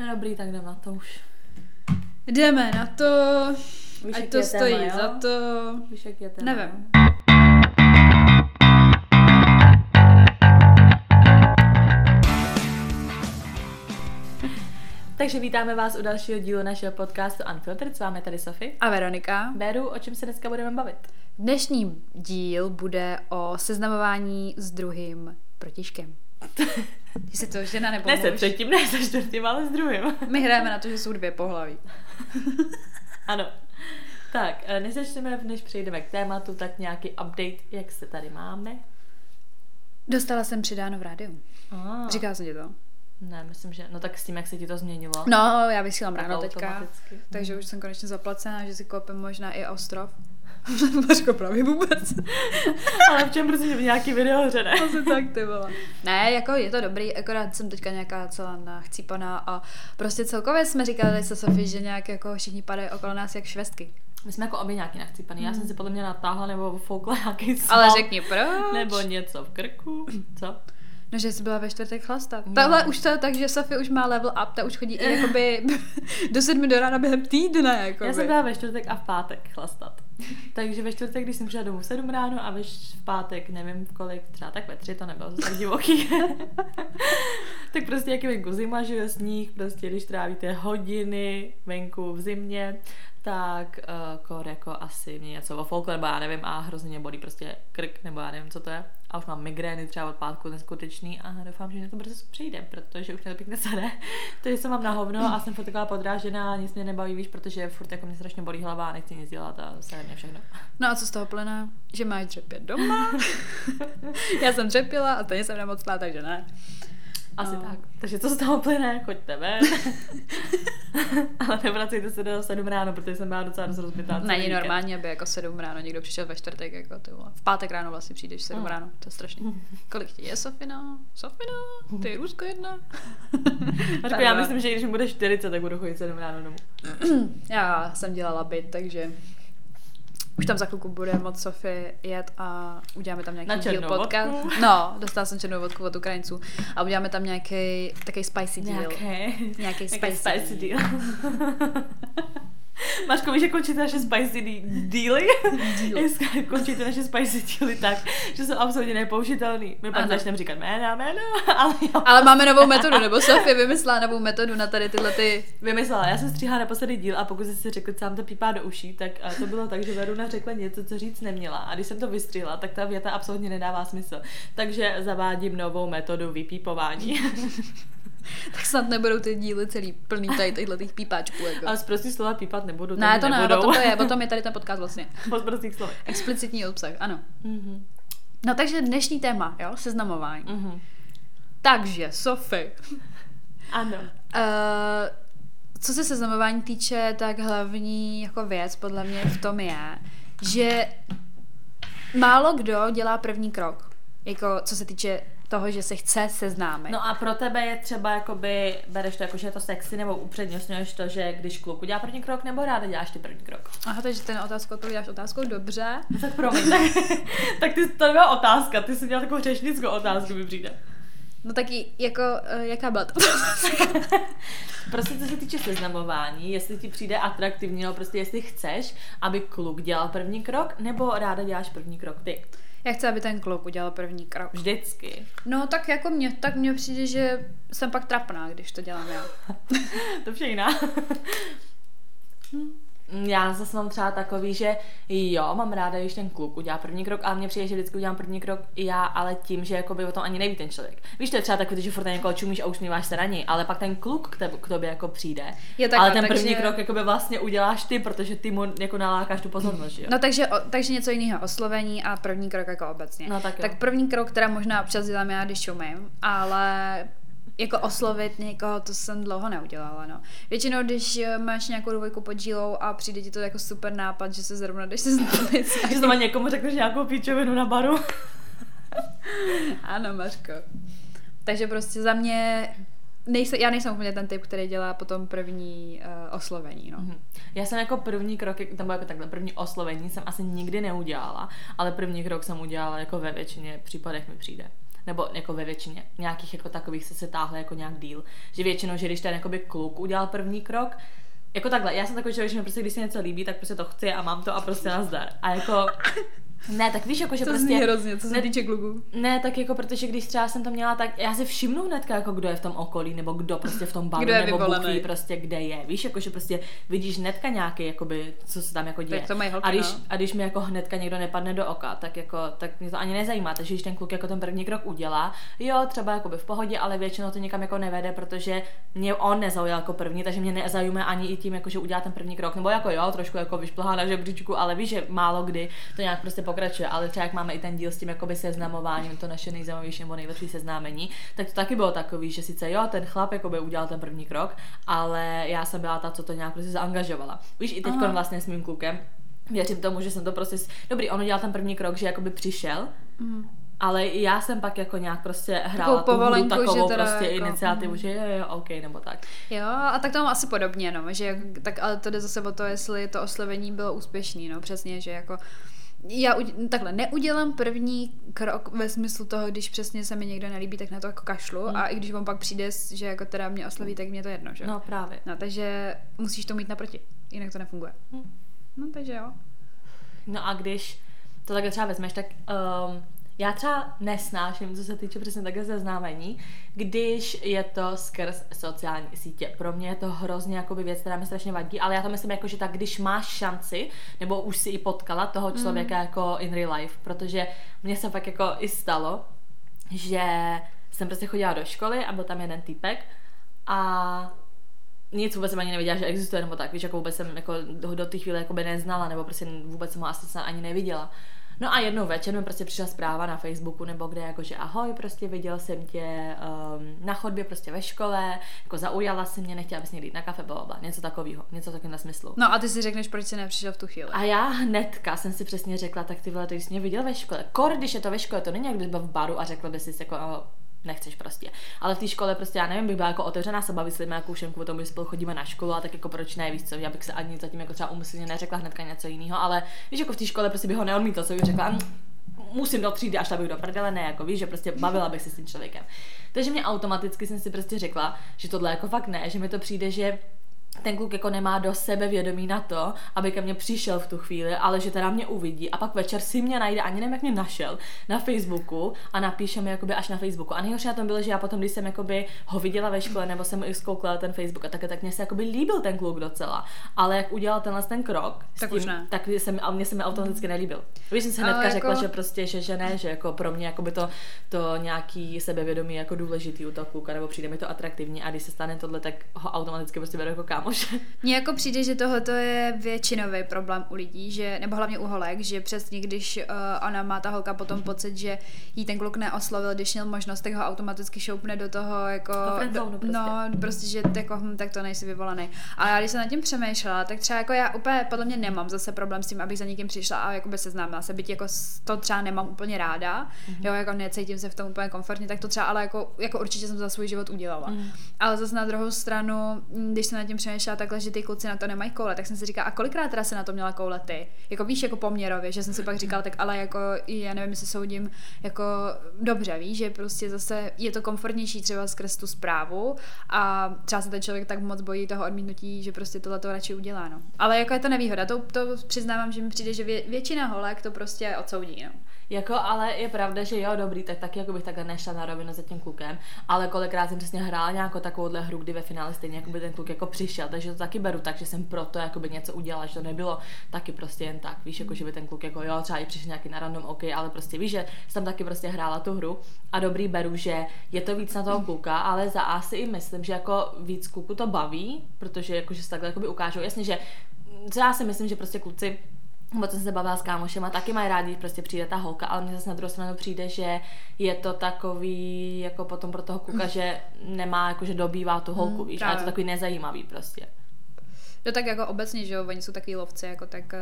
No dobrý, tak jdeme na to už. Jdeme na to, Víš, ať to stojí téma, jo? za to. Víš, jak je téma? Nevím. Takže vítáme vás u dalšího dílu našeho podcastu Unfiltered. S vámi tady Sofie. A Veronika? Beru, o čem se dneska budeme bavit? Dnešní díl bude o seznamování s druhým protižkem. Jsi to žena nebo Ne se muž? třetím, ne se čtvrtým, ale s druhým. My hrajeme na to, že jsou dvě pohlaví. ano. Tak, eh, než začneme, než přejdeme k tématu, tak nějaký update, jak se tady máme. Dostala jsem přidáno v rádiu. Ah, Říkala jsem ti to? Ne, myslím, že, no tak s tím, jak se ti to změnilo. No, já vysílám ráno teďka. Takže už jsem konečně zaplacená, že si koupím možná i ostrov. Mařko právě vůbec. Ale v čem prostě v nějaký video hře, ne? Asi tak, ty vole. Ne, jako je to dobrý, akorát jsem teďka nějaká celá nachcípaná a prostě celkově jsme říkali se Sofie, že nějak jako všichni padají okolo nás jak švestky. My jsme jako obě nějaký nachcípaný. Já jsem si podle mě natáhla nebo foukla nějaký sval. Ale řekni proč. Nebo něco v krku. Co? No, že jsi byla ve čtvrtek chlastat. No. Takhle už to je tak, že Sofie už má level up, ta už chodí i jakoby do sedmi do rána během týdne. Jakoby. Já jsem byla ve čtvrtek a v pátek chlastat. Takže ve čtvrtek, když jsem přišla domů v 7 ráno a ve v pátek, nevím kolik, třeba tak ve tři, to nebylo zase tak divoký. tak prostě jak je venku zima, že sníh, prostě když trávíte hodiny venku v zimě, tak uh, kor jako asi mě něco ofouklo, nebo já nevím, a hrozně mě bolí prostě krk, nebo já nevím, co to je. A už mám migrény třeba od pátku neskutečný a doufám, že mě to brzo přejde, protože už mě to pěkně sade. To, že jsem mám na hovno a jsem furt taková podrážená, nic mě nebaví, víš, protože furt jako mě strašně bolí hlava a nechci nic dělat a se mě všechno. No a co z toho plyne? Že máš dřepět doma. Já jsem dřepila a stejně jsem nemocná, takže ne. Asi No. tak. Takže co z toho plyne? Choďte ven. Ale nevracejte se do 7 ráno, protože jsem byla docela dost rozbitá. Není normální, aby jako 7 ráno někdo přišel ve čtvrtek, jako ty vole. V pátek ráno vlastně přijdeš 7 Mm. ráno, to je strašný. Kolik ti je, Sofina? Sofina? Ty Rusko jedna? Marko, já myslím, že když mi bude 40, tak budu chodit 7 ráno domů. Já jsem dělala byt, takže už tam za chvilku bude moc Sofie jet a uděláme tam nějaký Na díl podcast. vodku. No, dostala jsem černou vodku od Ukrajinců a uděláme tam nějaký takový spicy díl. Nějaký Nějaký spicy. spicy deal. Maško, víš, jak končíte naše spicy dí- díly? Jak končíte naše spicy díly tak, že jsou absolutně nepoužitelný. My pak začneme říkat jména, jméno, ale jo. Ale máme novou metodu, nebo Sofie vymyslela novou metodu na tady tyhle ty... Vymyslela, já jsem stříhala naposledy díl a pokud jsi si řekl, co vám to pípá do uší, tak a to bylo tak, že Veruna řekla něco, co říct neměla. A když jsem to vystřihla, tak ta věta absolutně nedává smysl. Takže zavádím novou metodu vypípování. Tak snad nebudou ty díly celý plný tady těchto těch pípáčků. Jako. Ale z prostých slova pípat nebudu. ne, to ne, nebudou. tom to je, o tom je tady ten podcast vlastně. Moc prostých slov. Explicitní obsah, ano. Mhm. No takže dnešní téma, jo, seznamování. Mhm. Takže, Sofie, Ano. Uh, co se seznamování týče, tak hlavní jako věc podle mě v tom je, že málo kdo dělá první krok. Jako co se týče toho, že se chce seznámit. No a pro tebe je třeba, jakoby, bereš to jako, že je to sexy, nebo upřednostňuješ to, že když kluk udělá první krok, nebo ráda děláš ty první krok? Aha, takže ty na otázku odpovídáš otázkou, dobře. No tak promiň, tak, tak ty, to nebyla otázka, ty jsi měla takovou řečnickou otázku, mi přijde. No taky, jako, uh, jaká byla to? Prostě co se týče seznamování, jestli ti přijde atraktivní, nebo prostě jestli chceš, aby kluk dělal první krok, nebo ráda děláš první krok ty. Já chci, aby ten kluk udělal první krok. Vždycky. No tak jako mě, tak mně přijde, že jsem pak trapná, když to dělám já. to vše jiná. Já zase mám třeba takový, že jo, mám ráda, když ten kluk udělá první krok, ale mně přijde, že vždycky udělám první krok i já, ale tím, že jakoby o tom ani neví ten člověk. Víš, to je třeba takový, že furt na někoho čumíš a usmíváš se na něj, ale pak ten kluk k, tebe, k tobě jako přijde. Je takhle, ale ten takže- první krok jakoby vlastně uděláš ty, protože ty mu jako nalákáš tu pozornost, že jo? No takže, o, takže něco jiného, oslovení a první krok jako obecně. No, tak jo. tak první krok, teda možná občas dělám já, když šumím, ale jako oslovit někoho, to jsem dlouho neudělala, no. Většinou, když eh, máš nějakou dvojku pod žílou a přijde ti to jako super nápad, že se zrovna jdeš se známit. s Že znamená někomu řekneš nějakou píčovinu na baru. Ano, Mařko. Takže prostě za mě, nejse, já nejsem úplně ten typ, který dělá potom první uh, oslovení, no. Mhm. Já jsem jako první krok, nebo jako takhle, první oslovení jsem asi nikdy neudělala, ale první krok jsem udělala jako ve většině případech mi přijde. Nebo jako ve většině nějakých jako takových se se táhle jako nějak díl. Že většinou, že když ten jakoby kluk udělal první krok, jako takhle, já jsem takový člověk, že prostě když se něco líbí, tak prostě to chci a mám to a prostě nazdar. A jako ne, tak víš, jako, že to prostě... zní hrozně, co se ne, týče kluků. ne, tak jako protože když třeba jsem to měla, tak já si všimnu hnedka, jako kdo je v tom okolí, nebo kdo prostě v tom balu, Kdo je nebo Bůh vyvolený. ví prostě kde je. Víš, jako že prostě vidíš hnedka nějaký, jakoby, co se tam jako děje. Tak to mají holky, a, když, no. a když mi jako hnedka někdo nepadne do oka, tak jako, tak mě to ani nezajímá. Takže když ten kluk jako ten první krok udělá, jo, třeba jakoby v pohodě, ale většinou to nikam jako nevede, protože mě on nezaujal jako první, takže mě nezajímá ani i tím, jako, že udělá ten první krok. Nebo jako jo, trošku jako vyšplhá na žebříčku, ale víš, že málo kdy to nějak prostě pokračuje. Ale třeba jak máme i ten díl s tím jakoby seznamováním, to naše nejzajímavější nebo nejlepší seznámení, tak to taky bylo takový, že sice jo, ten chlap jakoby udělal ten první krok, ale já jsem byla ta, co to nějak prostě zaangažovala. Víš, i teď vlastně s mým klukem, věřím tomu, že jsem to prostě, dobrý, on udělal ten první krok, že jakoby přišel, Mm. ale já jsem pak jako nějak prostě hrála tu hru povolenku, že takovou teda prostě jako, iniciativu, mm. že jo, jo, ok, nebo tak. Jo, a tak to mám asi podobně, no, že tak ale to jde zase o to, jestli to oslovení bylo úspěšný, no, přesně, že jako já takhle neudělám první krok ve smyslu toho, když přesně se mi někdo nelíbí, tak na to jako kašlu Hmm. a i když on pak přijde, že jako teda mě osloví, tak mě to jedno, že? No právě. no takže musíš to mít naproti, jinak to nefunguje. Hm. No takže jo. No a když to takhle třeba vezmeš, tak um, já třeba nesnáším, co se týče přesně takhle seznámení, když je to skrz sociální sítě. Pro mě je to hrozně jakoby věc, která mi strašně vadí, ale já to myslím jako, že tak když máš šanci, nebo už si i potkala toho člověka mm. jako in real life, protože mně se fakt jako i stalo, že jsem prostě chodila do školy a byl tam jeden týpek a nic vůbec jsem ani nevěděla, že existuje, nebo tak, víš, jako vůbec jsem jako do, do té chvíle jako by neznala, nebo prostě vůbec jsem ho asi ani neviděla. No a jednou večer mi prostě přišla zpráva na Facebooku nebo kde, jako že ahoj, prostě viděl jsem tě um, na chodbě prostě ve škole, jako zaujala si mě, nechtěla bys někdy jít na kafe, bla, bla, něco takového, něco takového smyslu. No a ty si řekneš, proč jsi nepřišel v tu chvíli. A já hnedka jsem si přesně řekla, tak ty vole, ty jsi mě viděl ve škole. Kor, když je to ve škole, to není jak kdybys byl v baru a řekla bys si jako, "O, nechceš prostě. Ale v té škole prostě, já nevím, bych byla jako otevřená se bavit s lidmi, jako všem kvůli tomu, že spolu chodíme na školu a tak jako proč ne, víš co, já bych se ani zatím jako třeba umyslně neřekla hnedka něco jiného, ale víš, jako v té škole prostě bych ho neodmítla, co bych řekla, "Mm, musím do třídy, až tam bych do prdele, ne, jako víš, že prostě bavila bych se s tím člověkem. Takže mě automaticky jsem si prostě řekla, že tohle jako fakt ne, že mi to přijde, že ten kluk jako nemá do sebe vědomí na to, aby ke mně přišel v tu chvíli, ale že teda mě uvidí a pak večer si mě najde, ani nevím, jak mě našel, na Facebooku a napíše mi jakoby až na Facebooku. A nejhorší na tom bylo, že já potom, když jsem jakoby ho viděla ve škole, nebo jsem i zkoukla ten Facebook a tak, tak mě se jakoby líbil ten kluk docela. Ale jak udělal tenhle ten krok, Tak tím, už ne. tak se mi, a mně se mi automaticky nelíbil. Víš, jsem Ale hnedka jako- řekla, že prostě, že, že ne, že jako pro mě jakoby to, to nějaký sebevědomí jako důležitý u toho kluka, nebo přijde mi to atraktivní a když se stane tohle, tak ho automaticky prostě beru jako kámoše. Mně jako přijde, že tohle je většinový problém u lidí, že, nebo hlavně u holek, že přesně když uh, ona má ta holka potom pocit, že jí ten kluk neoslovil, když měl možnost, tak ho automaticky šoupne do toho jako... Do prostě. No, prostě, že jako, hm, tak to nejsi vyvolený. A já když jsem nad tím přemýšlela, tak třeba jako já úplně podle mě nemám zase problém s tím, abych za někým přišla a jakoby seznámila se, byť jako to třeba nemám úplně ráda, Mhm. mm-hmm. jo, jako necítím se v tom úplně komfortně, tak to třeba ale jako, jako určitě jsem za svůj život udělala. Mhm. Mm. Ale zase na druhou stranu, mm, když jsem nad tím přemýšlela takhle, že ty kluci na to nemají koule, tak jsem si říkala, a kolikrát teda se na to měla koule ty? Jako víš, jako poměrově, že jsem si pak říkala, tak ale jako, já nevím, jestli soudím jako dobře, víš, že prostě zase je to komfortnější třeba skrz tu zprávu a třeba se ten člověk tak moc bojí toho odmítnutí, že prostě tohle to radši udělá, no. Ale jako je to nevýhoda, to, to přiznávám, že mi přijde, že vě, většina holek to prostě odsoudí, no. Jako, ale je pravda, že jo, dobrý, tak taky jako bych takhle nešla na rovinu za tím klukem, ale kolikrát jsem přesně hrála nějakou takovouhle hru, kdy ve finále stejně jako by ten kluk jako přišel, takže to taky beru tak, že jsem proto jako by něco udělala, že to nebylo taky prostě jen tak, víš, jako že by ten kluk jako jo, třeba i přišel nějaký na random, OK, ale prostě víš, že jsem taky prostě hrála tu hru a dobrý beru, že je to víc na toho kluka, ale za A si i myslím, že jako víc kluku to baví, protože jako, že se takhle jako by ukážou, jasně, že já si myslím, že prostě kluci Moc jsem se bavila s kámošem a taky mají rádi, prostě přijde ta holka, ale mně zase na druhou stranu přijde, že je to takový, jako potom pro toho kluka, že nemá, jako že dobývá tu holku, Mm, víš, a je to takový nezajímavý prostě. No tak jako obecně, že jo, oni jsou takový lovci, jako tak...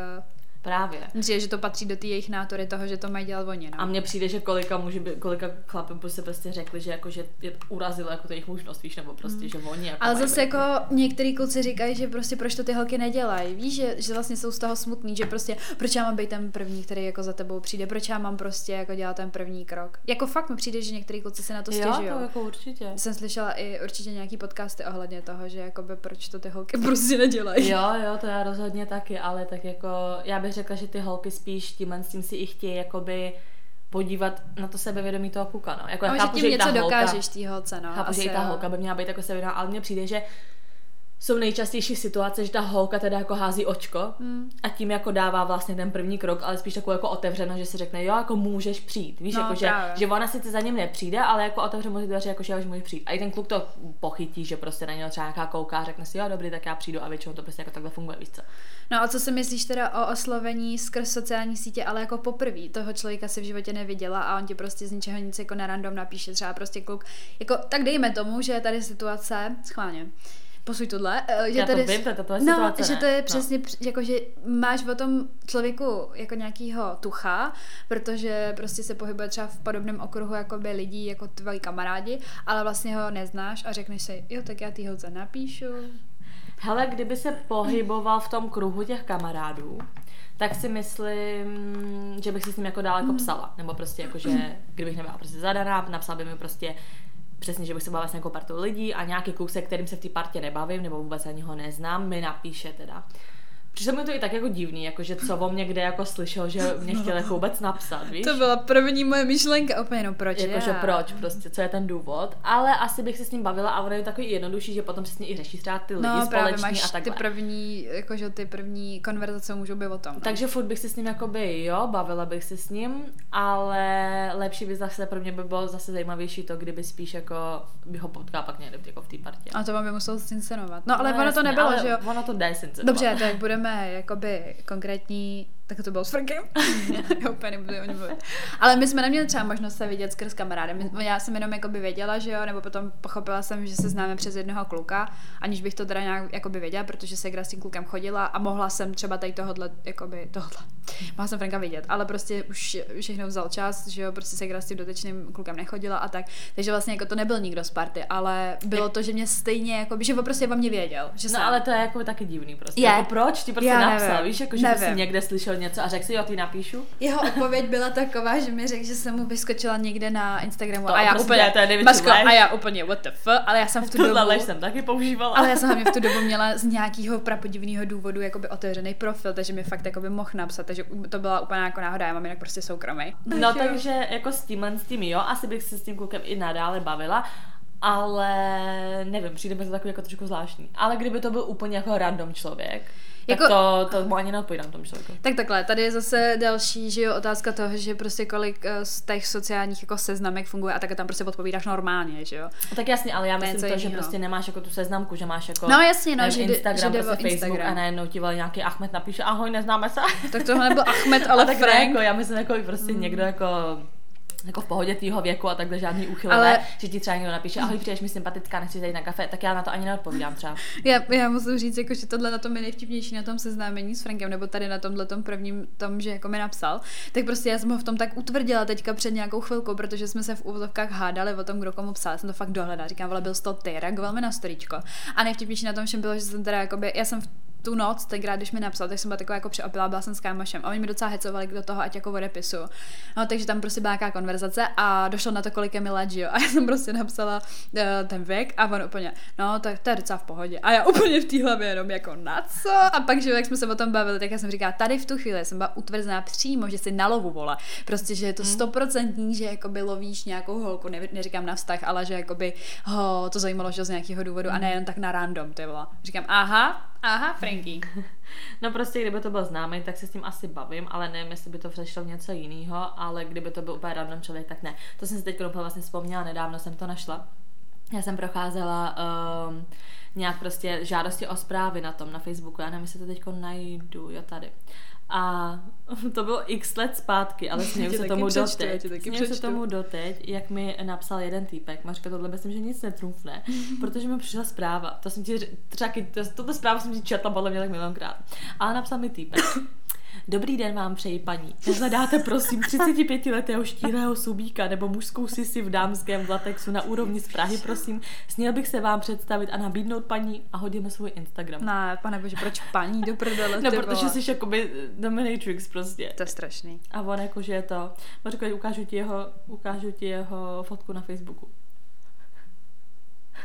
Právě. Že, že to patří do té jejich nátory toho, že to mají dělat oni. No. A mně přijde, že kolika může být, kolika chlapem prostě prostě řekli, že jako, že je urazilo jako to jejich možnost, víš, nebo prostě, mm. že oni jako Ale zase být- jako některý kluci říkají, že prostě proč to ty holky nedělají. Víš, že, že vlastně jsou z toho smutný, že prostě proč já mám být ten první, který jako za tebou přijde, proč já mám prostě jako dělat ten první krok. Jako fakt mi přijde, že některý kluci se na to Jo, stěžují. to jako určitě. Jsem slyšela i určitě nějaký podcasty ohledně toho, že jakoby proč to ty holky prostě nedělají. Jo, jo, to já rozhodně taky, ale tak jako, já bych řekla, že ty holky spíš tímhle s tím si i chtějí jakoby podívat na to sebevědomí toho kluka, no. Jako já No, že chápu, tím že i ta něco holka, dokážeš té holce, no. chápu, že asi i ta holka by měla být jako sebevědomá, ale mně přijde, že jsou nejčastější situace, že ta holka teda jako hází očko Hmm. a tím jako dává vlastně ten první krok, ale spíš takovou jako otevřeno, že si řekne, jo, jako můžeš přijít. Víš, No, jako, že, že ona sice za ním nepřijde, ale jako otevře mu ty dveře, jako že já už můžu přijít. A i ten kluk to pochytí, že prostě na něho třeba nějaká kouká, řekne si, jo, dobrý, tak já přijdu a většinou to prostě jako takhle funguje, víš co. No a co si myslíš teda o oslovení skrz sociální sítě, ale jako poprvé? Toho člověka si v životě neviděla a on ti prostě z ničeho nic jako na random napíše, třeba prostě kluk. Jako, tak dejme tomu, že je tady situace, schválně, posuj tohle, eh, že Já to tady, vím, to je ta tvoje no, situace, že to je No. přesně, no. jako, že máš o tom člověku jako nějakýho tucha, protože prostě se pohybuje třeba v podobném okruhu jako by lidí, jako tvoji kamarádi, ale vlastně ho neznáš a řekneš si, jo, tak já ty holce napíšu, Hele, kdyby se pohyboval v tom kruhu těch kamarádů, tak si myslím, že bych si s ním jako dál Mhm. jako psala. Nebo prostě jako, že kdybych nebyla prostě zadaná, napsal by mi prostě přesně, že bych se bavila s nějakou partou lidí a nějaký kluk, se kterým se v té partě nebavím, nebo vůbec ani ho neznám, mi napíše teda. Přišlo mi to i tak jako divný, jako že co o mě kde jako slyšel, že mě chtěl jako vůbec napsat, víš? To byla první moje myšlenka, úplně no proč Jakože já? proč, prostě, co je ten důvod, ale asi bych se s ním bavila a ono je takový jednodušší, že potom přesně i řeší třeba ty lidi No právě společní máš a takhle. ty první, jakože ty první konverzace můžou být o tom. no. Takže furt bych se s ním jakoby, jo, bavila bych se s ním, ale lepší by zase pro mě by bylo zase zajímavější to, kdyby spíš jako by ho potkal pak někde jako v té partě. A to vám by musel scincenovat. No ale No, ono to jasně, nebylo, ale že jo? Ono to jde. Dobře, tak budeme jakoby konkrétní, tak to bylo s Frankem. já úplně nebudu o něm mluvit. Ale my jsme neměli třeba možnost se vidět skrz kamarádem. My- Já jsem jenom jakoby věděla, že jo, nebo potom pochopila jsem, že se známe přes jednoho kluka, aniž bych to teda nějak jakoby věděla, protože se s tím klukem chodila a mohla jsem třeba tady tohodle, jakoby tohle. Mohla jsem Franka vidět, ale prostě už všechno vzal čas, že jo, prostě se s tím dotečným klukem nechodila a tak. Takže vlastně jako to nebyl nikdo z party, ale bylo to, že mě stejně, jakoby, že on prostě o mě věděl. Že No jsem- ale to je jako taky divný prostě. Je. Jako proč ti prostě Já napsal, nevím. víš, jako že jsi Nevím. někde slyšel něco a řekl si, jo, ty napíšu. Jeho odpověď byla taková, že mi řekl, že jsem mu vyskočila někde na Instagramu To a já prostě úplně, to je lež. a já úplně what the fuck, ale já jsem v tu Tuhle dobu, jsem taky používala. ale já jsem hlavně v tu dobu měla z nějakého prapodivného důvodu jakoby otevřený profil, takže mi fakt jakoby mohl napsat, takže to byla úplně jako náhoda, já mám jinak prostě soukromý. No takže jako s tímhle, s tím jo, asi bych se s tím klukem i nadále bavila, ale nevím, přijde mi to takový jako trošku zvláštní. Ale kdyby to byl úplně jako random člověk, jako... Tak to, to mu ani neodpovídám tomu člověku. Tak takhle, tady je zase další, že jo, otázka toho, že prostě kolik eh, z těch sociálních jako seznamek funguje a tak tam prostě odpovídáš normálně, že jo. Tak jasně, ale já To myslím něco to, že prostě nemáš jako tu seznamku, že máš jako No jasně, no, nevím, že Instagram, že prostě Facebook Instagram. a najednou ti nějaký Ahmed napíše, ahoj, neznáme se. Tak tohle nebyl Ahmed, ale tak ne, Frank. jako, já myslím jako prostě někdo jako jako v pohodě tvýho věku a takhle žádný úchyl, Ale- Ale... že ti třeba někdo napíše, ahoj, přijdeš mi sympatická, nechci zajít na kafe, tak já na to ani neodpovídám třeba. Já, já musím říct, jako, že tohle na tom je nejvtipnější na tom seznámení s Frankem, nebo tady na tomhle tom prvním tom, že jako mi napsal, tak prostě já jsem ho v tom tak utvrdila teďka před nějakou chvilkou, protože jsme se v úvodovkách hádali o tom, kdo komu psal. Já jsem to fakt dohledala. Říkám, vole, byl to ty, reagoval mi na storíčko. A nejvtipnější na tom všem bylo, že jsem teda jakoby, já jsem v tu noc, tenkrát, když mi napsal, tak jsem byla taková jako přeopilá, byla jsem s kámošem a oni mi docela hecovali do toho, ať jako odepisu. No, takže tam prostě byla nějaká konverzace a došlo na to, kolik je mi let, že jo. A já jsem prostě napsala uh, ten věk a on úplně, no, tak to je docela v pohodě. A já úplně v té hlavě jenom jako na co? A pak, že jo, jak jsme se o tom bavili, tak já jsem říkala, tady v tu chvíli jsem byla utvrzená přímo, že si na lovu vole. Prostě, že je to stoprocentní, že jakoby lovíš nějakou holku, ne, neříkám na vztah, ale že jakoby ho to zajímalo, že z nějakého důvodu a nejen tak na random, ty vole. Říkám, aha, aha, Frankie. No prostě, kdyby to byl známý, tak se s tím asi bavím, ale nevím, jestli by to přešlo v něco jiného, ale kdyby to byl úplně random člověk, tak ne. To jsem si teď úplně vlastně vzpomněla, nedávno jsem to našla. Já jsem procházela um, nějak prostě žádosti o zprávy na tom, na Facebooku, já nevím, jestli to teď najdu, jo tady. A to bylo x let zpátky, ale směju se tomu přečtu, já doteď. Směju se tomu doteď, jak mi napsal jeden týpek. Mařka, tohle myslím, že nic netrumfne, protože mi přišla zpráva. To jsem ti třeba, to, tuto zprávu jsem ti četla podle mě tak milionkrát. Ale napsal mi týpek. Dobrý den vám přeji, paní. Hledáte, prosím, 35-letého štíhlého subíka nebo mužskou sisi v dámském latexu na úrovni z Prahy, prosím. Směl bych se vám představit a nabídnout paní a hodíme svůj Instagram. Ne, pane bože, proč paní do prdele? No, protože jsi jakoby dominatrix prostě. To je strašný. A on jakože je to, no říkaj, ukážu ti jeho, ukážu ti jeho fotku na Facebooku.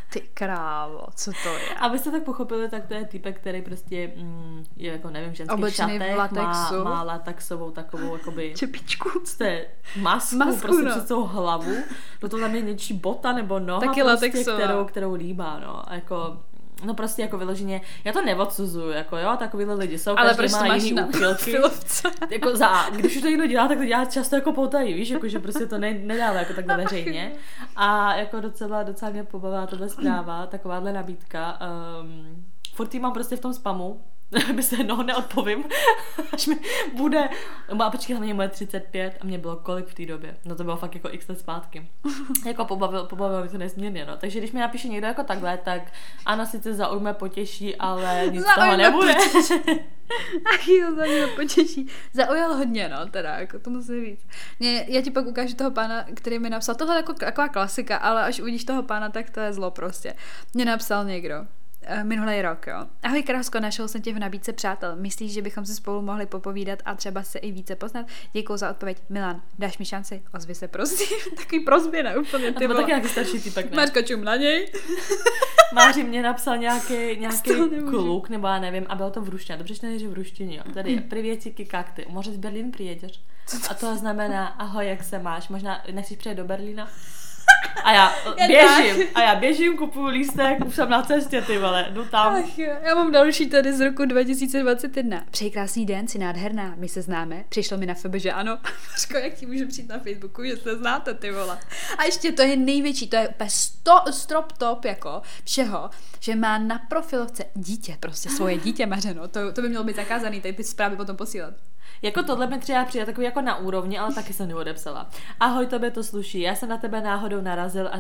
Ty krávo, co to je? Abyste tak pochopili, tak to je typek, který prostě mm, je jako, nevím, v ženských Oblečený v šatech, latexu. má, má latexovou takovou, jakoby, Čepičku. co to je, masku, Masku, prostě no. před svou hlavu, do toho tam je něčí bota nebo noha, Taky prostě, latexová. kterou, kterou líbá, no, a jako, no prostě jako vyloženě, já to neodsuzuju, jako jo, takovýhle lidi jsou, Ale prostě má máš jiný úchylky. jako za, když už to někdo dělá, tak to dělá často jako potají, víš, jako že prostě to ne, nedává jako takhle veřejně. A jako docela, docela mě pobavila tohle zpráva, takováhle nabídka. Um, furt mám prostě v tom spamu, by se no neodpovím, až mi bude, no a počkej, hlavně moje 35 a mě bylo kolik v té době, no to bylo fakt jako x let zpátky. jako pobavil, pobavilo mě to nesmírně, no. Takže když mi napíše někdo jako takhle, tak ano, sice zaujme, potěší, ale nic z toho Zaujme, nebude. Ach jo, za mě potěší. Zaujal hodně, no, teda, jako to musím říct. Mě, já ti pak ukážu toho pána, který mi napsal, tohle je jako taková klasika, ale až uvidíš toho pána, tak to je zlo prostě. Mě napsal někdo. Eh, Minulý rok, jo. Ahoj Krásko, našel jsem tě v nabídce přátel. Myslíš, že bychom si spolu mohli popovídat a třeba se i více poznat? Děkuji za odpověď. Milan, dáš mi šanci? Ozvi se, prosím. Takový prozbě, ne? Úplně ty vole. taky nějaký starší typek, ne? Marka čum na něj. Máři mě napsal nějaký, nějaký kluk, nebo já nevím, a bylo to v ruštině. Dobře, že v ruštině. jo. Tady je, privětiky, jak ty? Może z Berlín přijedeš? A to znamená, ahoj, jak se máš? Možná nechceš přijet do Berlína? A já běžím, a já běžím, kupuju lístek, už jsem na cestě, ty vole, jdu tam. Ach jo, já mám další tady z roku 2021. Přeji krásný den, jsi nádherná, my se známe. Přišlo mi na FB, že ano. Říko, jak ti můžu přijít na Facebooku, že se znáte, ty vole. A ještě to je největší, to je úplně sto, strop top, jako všeho, že má na profilovce dítě, prostě svoje dítě mařeno. To, to by mělo být zakázaný, tady ty zprávy potom posílat. Jako tohle mi třeba přijde takový jako na úrovni, ale taky jsem neodepsala. Ahoj, tobě to sluší, já jsem na tebe náhodou narazil a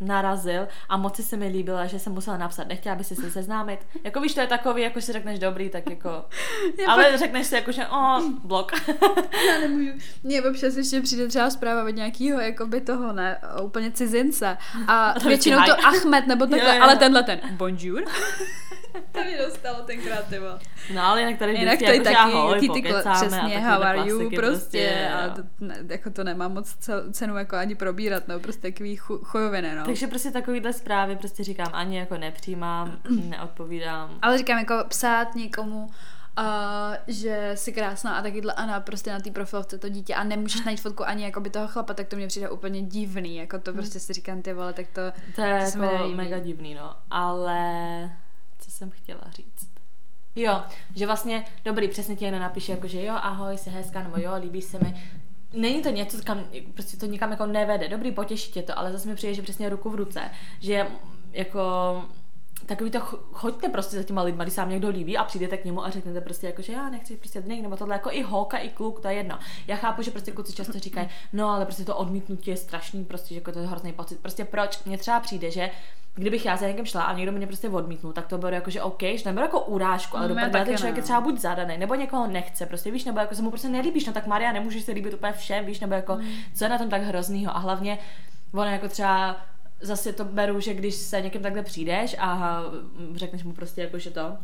narazil a moc si se mi líbila, že jsem musela napsat, nechtěla by si se seznámit. Jako víš, to je takový, jako si řekneš dobrý, tak jako... ale řekneš si jako, že o, blok. Já nemůžu. Mně občas ještě přijde třeba zpráva od nějakého, jako by toho, ne, úplně cizince. A to většinou to Ahmed nebo takhle, Jo, jo. ale tenhle ten bonjour. Mi dostalo tenkrát, ty vole. No ale jinak tady Jinak vždycky tady jako, taky, ahoj, ty, ty a přesně, how are you, klasiky prostě, a to, ne, jako to nemá moc cenu jako ani probírat, no, prostě takový chu, chujoviny, no. Takže prostě takovýhle zprávy prostě říkám, ani jako nepřijímám, neodpovídám. Ale říkám, jako psát někomu, Uh, že jsi krásná a takyhle a na, prostě na té profilovce to dítě a nemůžeš najít fotku ani jako by toho chlapa, tak to mě přijde úplně divný, jako to prostě si říkám, ty vole, tak to, To je To jako mega divný, no. Ale jsem chtěla říct? Jo, že vlastně, dobrý, přesně ti napíše, jako, že jo, ahoj, jsi hezká, nebo jo, líbí se mi. Není to něco, kam, prostě to nikam jako nevede. Dobrý, potěší tě to, ale zase mi přijde, že přesně ruku v ruce. Že jako takový to ch- choďte prostě za těma lidma, když se vám někdo líbí a přijdete k němu a řeknete prostě jako, že já nechci prostě dnek, nebo tohle jako i holka, i kluk, to je jedno. Já chápu, že prostě kluci často říkají, no ale prostě to odmítnutí je strašný, prostě že jako to je hrozný pocit. Prostě proč? Mně třeba přijde, že kdybych já za někým šla a někdo mě prostě odmítnul, tak to beru jako, že OK, že neberu jako urážku, ale No, do já prdele taky ten člověk ne. je třeba buď zadaný, nebo někoho nechce, prostě víš, nebo jako se mu prostě nelíbíš, no tak Maria, nemůžeš se líbit úplně všem, víš, nebo jako, co je na tom tak hroznýho a hlavně ono jako třeba zase to beru, že když se někým takhle přijdeš a řekneš mu prostě jako, že to,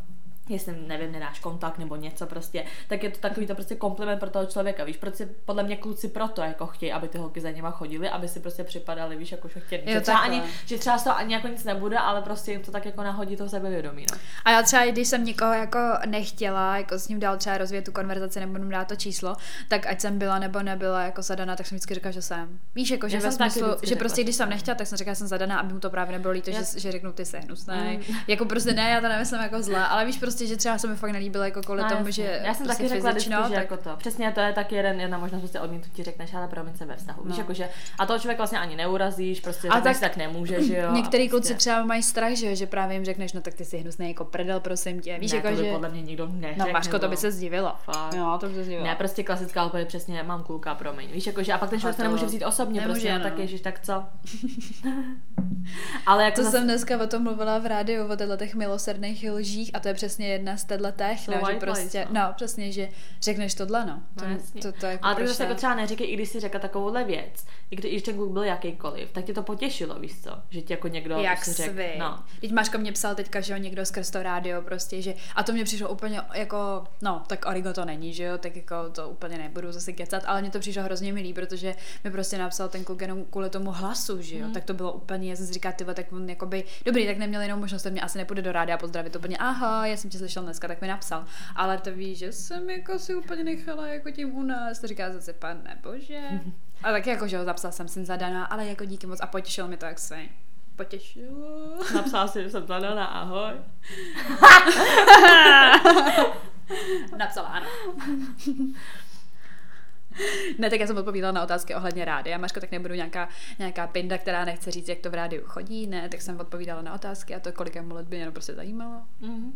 jestli, nevím, nedáš kontakt nebo něco prostě, tak je to takový to prostě kompliment pro toho člověka, víš, prostě podle mě kluci proto jako chtějí, aby ty holky za nima chodily, aby si prostě připadali, víš, jako že chtějí, Jo, že třeba, ani, že třeba z toho ani jako nic nebude, ale prostě jim to tak jako nahodí to sebevědomí, no. A já třeba, když jsem někoho jako nechtěla, jako s ním dál třeba rozvíjet tu konverzaci nebo mu dát to číslo, tak ať jsem byla nebo nebyla jako zadaná, tak jsem vždycky říkala, že jsem. Víš, jako, že Já ve smyslu, že prostě když jsem nechtěla, tak jsem říkala, že jsem zadaná, aby mu to právě nebylo líto, Já- že, že řeknu ty se hnusnej. Mm. Jako prostě ne, já to nemyslím jako zlé, ale víš prostě, že třeba se mi fakt nelíbilo jako kvůli No, tomu, jasně. že já jsem prostě taky řekla vždycky, fyzično, že tak jako to. Přesně to je taky jeden, jedna možnost, prostě odmítnutí řekneš, ale promiň se ve vztahu. Víš, No. jako, že, a toho člověk vlastně ani neurazíš, prostě A tak, tak- tak nemůže, že jo. Některý kluci prostě, třeba mají strach, že, že právě jim řekneš, no tak ty jsi hnusný jako prdel, prosím tě. Víš, ne, jako, to by že... podle mě nikdo neřekl. No Maško, to by se zdivila. Fakt. Jo, to by se zdivila. Ne, prostě klasická odpověď přesně, mám kluka, promiň. Víš, jako, že a pak ten člověk to to nemůže vzít osobně, prostě, no, no. tak ježiš, tak co? ale jako To jsem dneska o tom mluvila v rádiu, o těch milosrdných lžích a to je přesně přesně jedna z téhle těch, Jsou no, že prostě, no. no. přesně, že řekneš tohle, no. To, No, jasně. to, to, jako Ale tak zase ne? jako třeba neříkej, i když si řekla takovouhle věc, i když ten kluk byl jakýkoliv, tak tě to potěšilo, víš co? Že ti jako někdo Jak si řek, svý. no. Teď Maška mě psal teďka, že jo, někdo skrz to rádio prostě, že a to mě přišlo úplně jako, no, tak origo to není, že jo, tak jako to úplně nebudu zase kecat, ale mně to přišlo hrozně milý, protože mi prostě napsal ten kluk jenom kvůli tomu hlasu, že jo, Mhm. tak to bylo úplně, já jsem si říkala, tak on jakoby, dobrý, tak neměl jenom možnost, tak mě asi nepůjde do rádia pozdravit, úplně, aha, já jsem tě slyšel dneska, tak mi napsal, ale to víš, že jsem jako si úplně nechala jako tím u nás, to říká zase, pane bože. A tak jako, že jo, zapsal jsem si zadaná, ale jako díky moc a potěšilo mi to jak své. Potěšilo. Napsala si, že jsem zadaná, ahoj. Napsala ano. Ne, tak já jsem odpovídala na otázky ohledně rádia. Mařko, tak nebudu nějaká, nějaká pinda, která nechce říct, jak to v rádiu chodí. Ne, tak jsem odpovídala na otázky a to, kolik mu let by jenom prostě zajímalo. Mhm.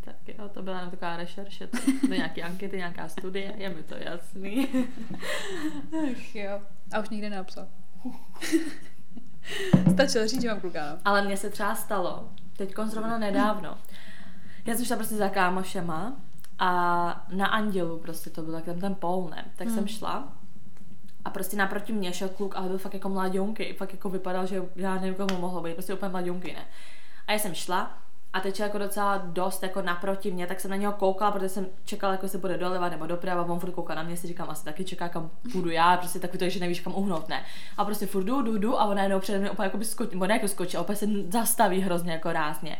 Tak jo, to byla jenom taková rešerše, to, to nějaký ankety, nějaká studie, je mi to jasný. Ach jo. A už nikdy nenapsal. Stačilo říct, že mám kluka, no. Ale mně se třeba stalo, teď zrovna nedávno, já jsem šla prostě za kámošema a na Andělu prostě to byl tak tam ten pol, ne? Tak Hmm. jsem šla a prostě naproti mě šel kluk, ale byl fakt jako mladionky, fakt jako vypadal, že já nevím, komu mohlo být, prostě úplně mladionky, ne? A já jsem šla a teď šel jako docela dost jako naproti mě, tak jsem na něho koukala, protože jsem čekala, jako se bude doleva nebo doprava, on furt kouká na mě, si říkám, asi taky čeká, kam půjdu já, prostě takový to, že nevíš, kam uhnout, ne. A prostě furt jdu, jdu, jdu a on najednou přede mě úplně jako by skočí, nebo ne jako skočí, úplně se zastaví hrozně jako rázně.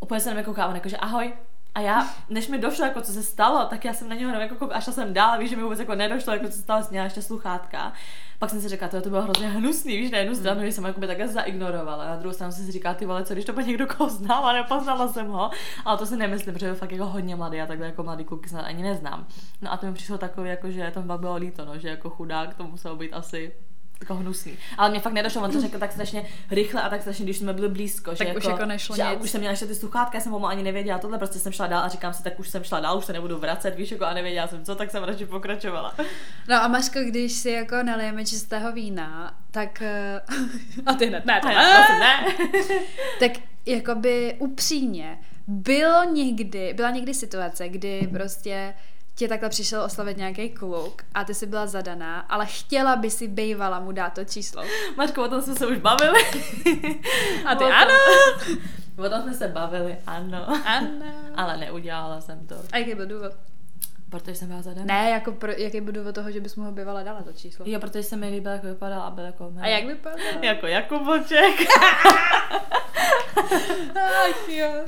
Úplně se na mě kouká, on jako, že ahoj, a já, než mi došlo, jako co se stalo, tak já jsem na něho jako koukala, a šla jsem dál, víš, že mi vůbec jako nedošlo, jako co se stalo, měla ještě sluchátka. Pak jsem si říkala, to, to bylo hrozně hnusný, víš, na jednu stranu, že jsem ho jako by takhle zaignorovala, na druhou stranu jsem si říkala, ty vole, co když to bude někdo, koho znám a nepoznala jsem ho, ale to si nemyslím, protože byl fakt jako hodně mladý, a takhle jako mladý kluky snad ani neznám. No a to mi přišlo takový, jako, že pak bylo líto, no, že jako chudák to muselo být asi jako hnusný. Ale mě fakt nedošlo, on to řekl tak strašně rychle a tak strašně, když jsme byli blízko. Tak že už jako, jako nešlo že nic. už jsem měla ještě ty sluchátka, já jsem pomalu ani nevěděla tohle, prostě jsem šla dál a říkám si, tak už jsem šla dál, už se nebudu vracet, víš, jako a nevěděla jsem co, tak jsem radši pokračovala. No a Maško, když si jako nalijeme čistého vína, tak... eh, A ty hned, ne, to ne. prostě ne. Tak jakoby upřímně, bylo někdy, byla někdy situace, kdy prostě tě takhle přišel oslavit nějaký kluk a ty jsi byla zadaná, ale chtěla by si bejvala mu dát to číslo. Mařko, o tom jsme se už bavili. A ty O tom- ano. O tom jsme se bavili, ano. Ano. Ale neudělala jsem to, A jaký byl důvod? protože jsem byla zadaná. Ne, jako pro, jaký byl důvod toho, že bys mu ho bývala dala to číslo? Jo, protože se mi líbil, jak vypadal a byl jako... A jak vypadá? Jako Jakuboček. Ach jo.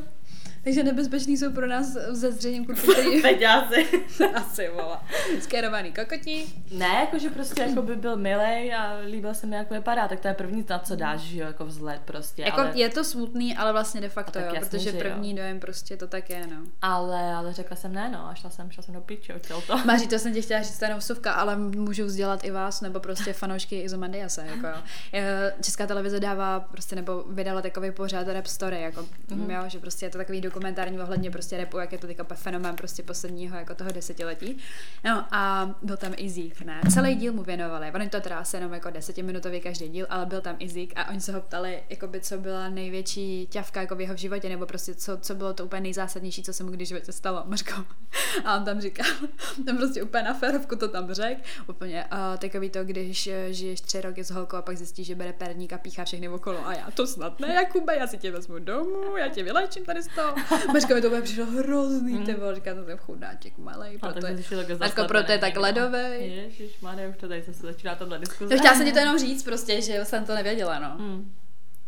Takže nebezpečný jsou pro nás ze zřejmě kluci, který Peťáci. asi vola. Skérovaný kokotí. Ne, jakože prostě jako by byl milej a líbil se mi, jak vypadá, tak to je první, na co dáš, že jo, jako vzhled prostě. Jako ale, je to smutný, ale vlastně de facto jo, jasně, protože že jo. první dojem prostě to tak je, no. ale, ale řekla jsem ne, no, a šla jsem, šla jsem do piče, chtěl to. Maří, to jsem tě chtěla říct, to je vsuvka, ale můžu vzdělat i vás, nebo prostě fanoušky Izomandiase, jako jo. Česká televize dává prostě, nebo vydala takový pořád rap story, jako, Mhm. mm-hmm. jo, že prostě je to takový dokumentární ohledně prostě rapu, jak je to teďka fenomén prostě posledního jako toho desetiletí. No a byl tam i Zeke, ne? Celý díl mu věnovali, ono to teda jenom jako desetiminutový každý díl, ale byl tam i Zeke a oni se ho ptali, jakoby, co byla největší ťavka jako v jeho životě, nebo prostě co, co bylo to úplně nejzásadnější, co se mu kdy v životě stalo, Mařko. A on tam říkal, tam prostě úplně na férovku to tam řekl, úplně uh, takový to, když eh, žiješ tři roky s holkou a pak zjistíš, že bere perník a píchá všechny okolo a já to snad ne, Jakube, já si tě vezmu domů, já tě vylečím tady z toho. Mařko mi to úplně přišlo hrozný, Hmm. ty vole, říká, to jsem chudáček malej, proto je, Mařko, proto je tak ledovej. Ježiš, Mane, už to tady zase začíná tahle diskuze. Chtěla jsem ti to jenom říct prostě, že jsem to nevěděla, no. Hmm.